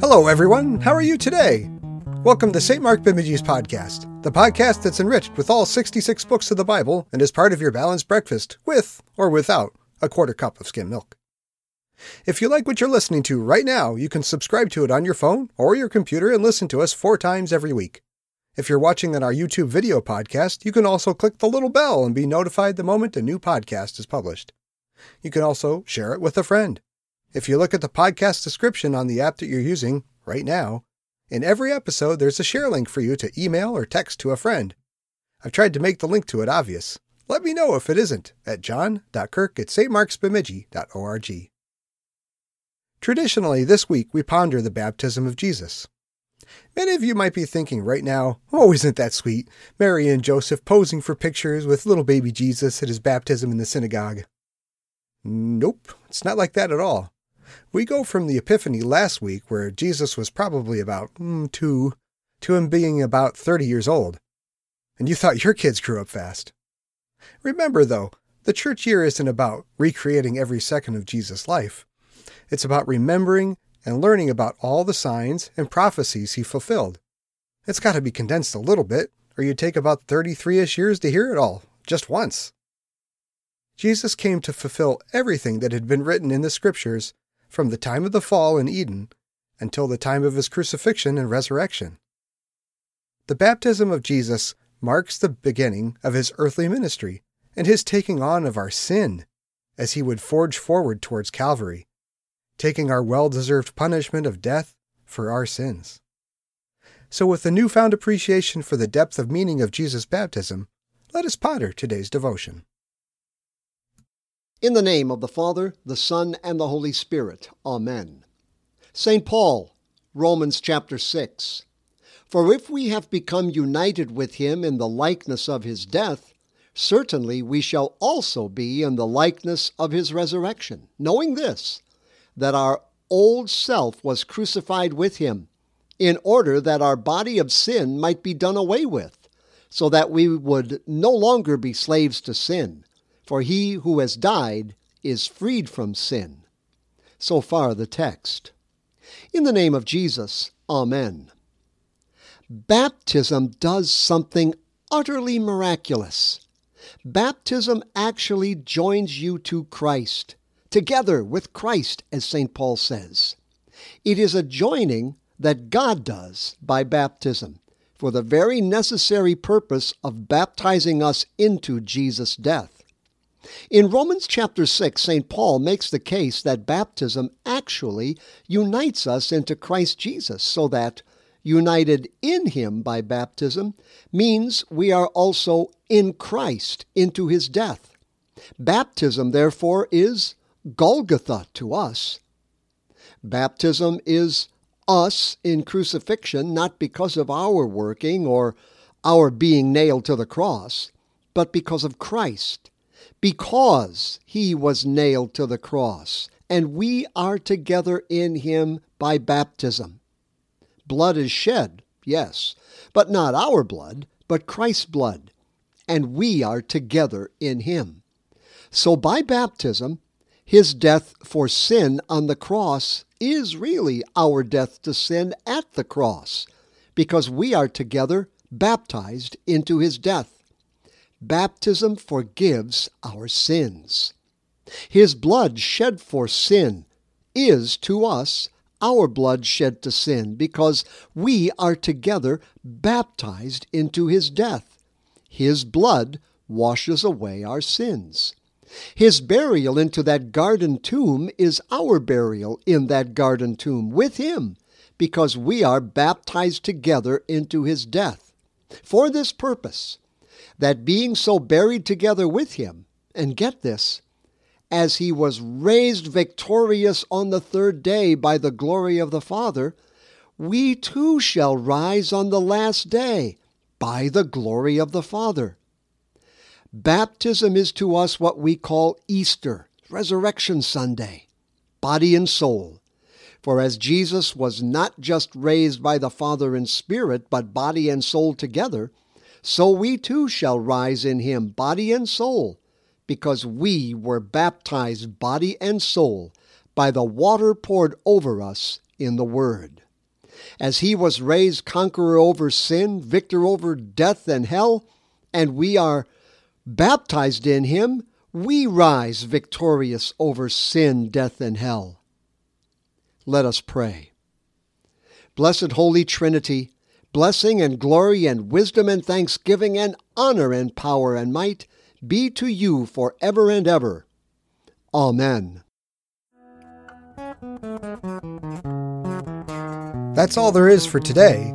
Hello, everyone. How are you today? Welcome to St. Mark Bemidji's podcast, the podcast that's enriched with all 66 books of the Bible and is part of your balanced breakfast, with or without a quarter cup of skim milk. If you like what you're listening to right now, you can subscribe to it on your phone or your computer and listen to us four times every week. If you're watching on our YouTube video podcast, you can also click the little bell and be notified the moment a new podcast is published. You can also share it with a friend. If you look at the podcast description on the app that you're using right now, in every episode there's a share link for you to email or text to a friend. I've tried to make the link to it obvious. Let me know if it isn't at john.kirk at stmarksbemidji.org. Traditionally, this week we ponder the baptism of Jesus. Many of you might be thinking right now, oh, isn't that sweet? Mary and Joseph posing for pictures with little baby Jesus at his baptism in the synagogue. Nope, it's not like that at all. We go from the Epiphany last week, where Jesus was probably about mm, two, to him being about 30 years old. And you thought your kids grew up fast. Remember, though, the church year isn't about recreating every second of Jesus' life. It's about remembering and learning about all the signs and prophecies he fulfilled. It's got to be condensed a little bit, or you'd take about 33 ish years to hear it all, just once. Jesus came to fulfill everything that had been written in the Scriptures from the time of the fall in Eden until the time of his crucifixion and resurrection. The baptism of Jesus marks the beginning of his earthly ministry and his taking on of our sin as he would forge forward towards Calvary taking our well deserved punishment of death for our sins. So, with a newfound appreciation for the depth of meaning of Jesus' baptism, let us ponder today's devotion. In the name of the Father, the Son, and the Holy Spirit. Amen. St. Paul, Romans chapter 6. For if we have become united with him in the likeness of his death, certainly we shall also be in the likeness of his resurrection, knowing this that our old self was crucified with him, in order that our body of sin might be done away with, so that we would no longer be slaves to sin. For he who has died is freed from sin. So far the text. In the name of Jesus, Amen. Baptism does something utterly miraculous. Baptism actually joins you to Christ together with Christ, as St. Paul says. It is a joining that God does by baptism for the very necessary purpose of baptizing us into Jesus' death. In Romans chapter 6, St. Paul makes the case that baptism actually unites us into Christ Jesus, so that, united in him by baptism, means we are also in Christ into his death. Baptism, therefore, is Golgotha to us. Baptism is us in crucifixion, not because of our working or our being nailed to the cross, but because of Christ, because he was nailed to the cross, and we are together in him by baptism. Blood is shed, yes, but not our blood, but Christ's blood, and we are together in him. So by baptism, his death for sin on the cross is really our death to sin at the cross, because we are together baptized into his death. Baptism forgives our sins. His blood shed for sin is to us our blood shed to sin, because we are together baptized into his death. His blood washes away our sins. His burial into that garden tomb is our burial in that garden tomb with him, because we are baptized together into his death. For this purpose, that being so buried together with him, and get this, as he was raised victorious on the third day by the glory of the Father, we too shall rise on the last day by the glory of the Father. Baptism is to us what we call Easter, Resurrection Sunday, body and soul. For as Jesus was not just raised by the Father in spirit, but body and soul together, so we too shall rise in him, body and soul, because we were baptized, body and soul, by the water poured over us in the Word. As he was raised conqueror over sin, victor over death and hell, and we are baptized in him, we rise victorious over sin, death, and hell. Let us pray. Blessed Holy Trinity, blessing and glory and wisdom and thanksgiving and honor and power and might be to you for ever and ever. Amen. That's all there is for today,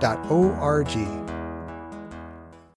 www.stmarksbemidji.org.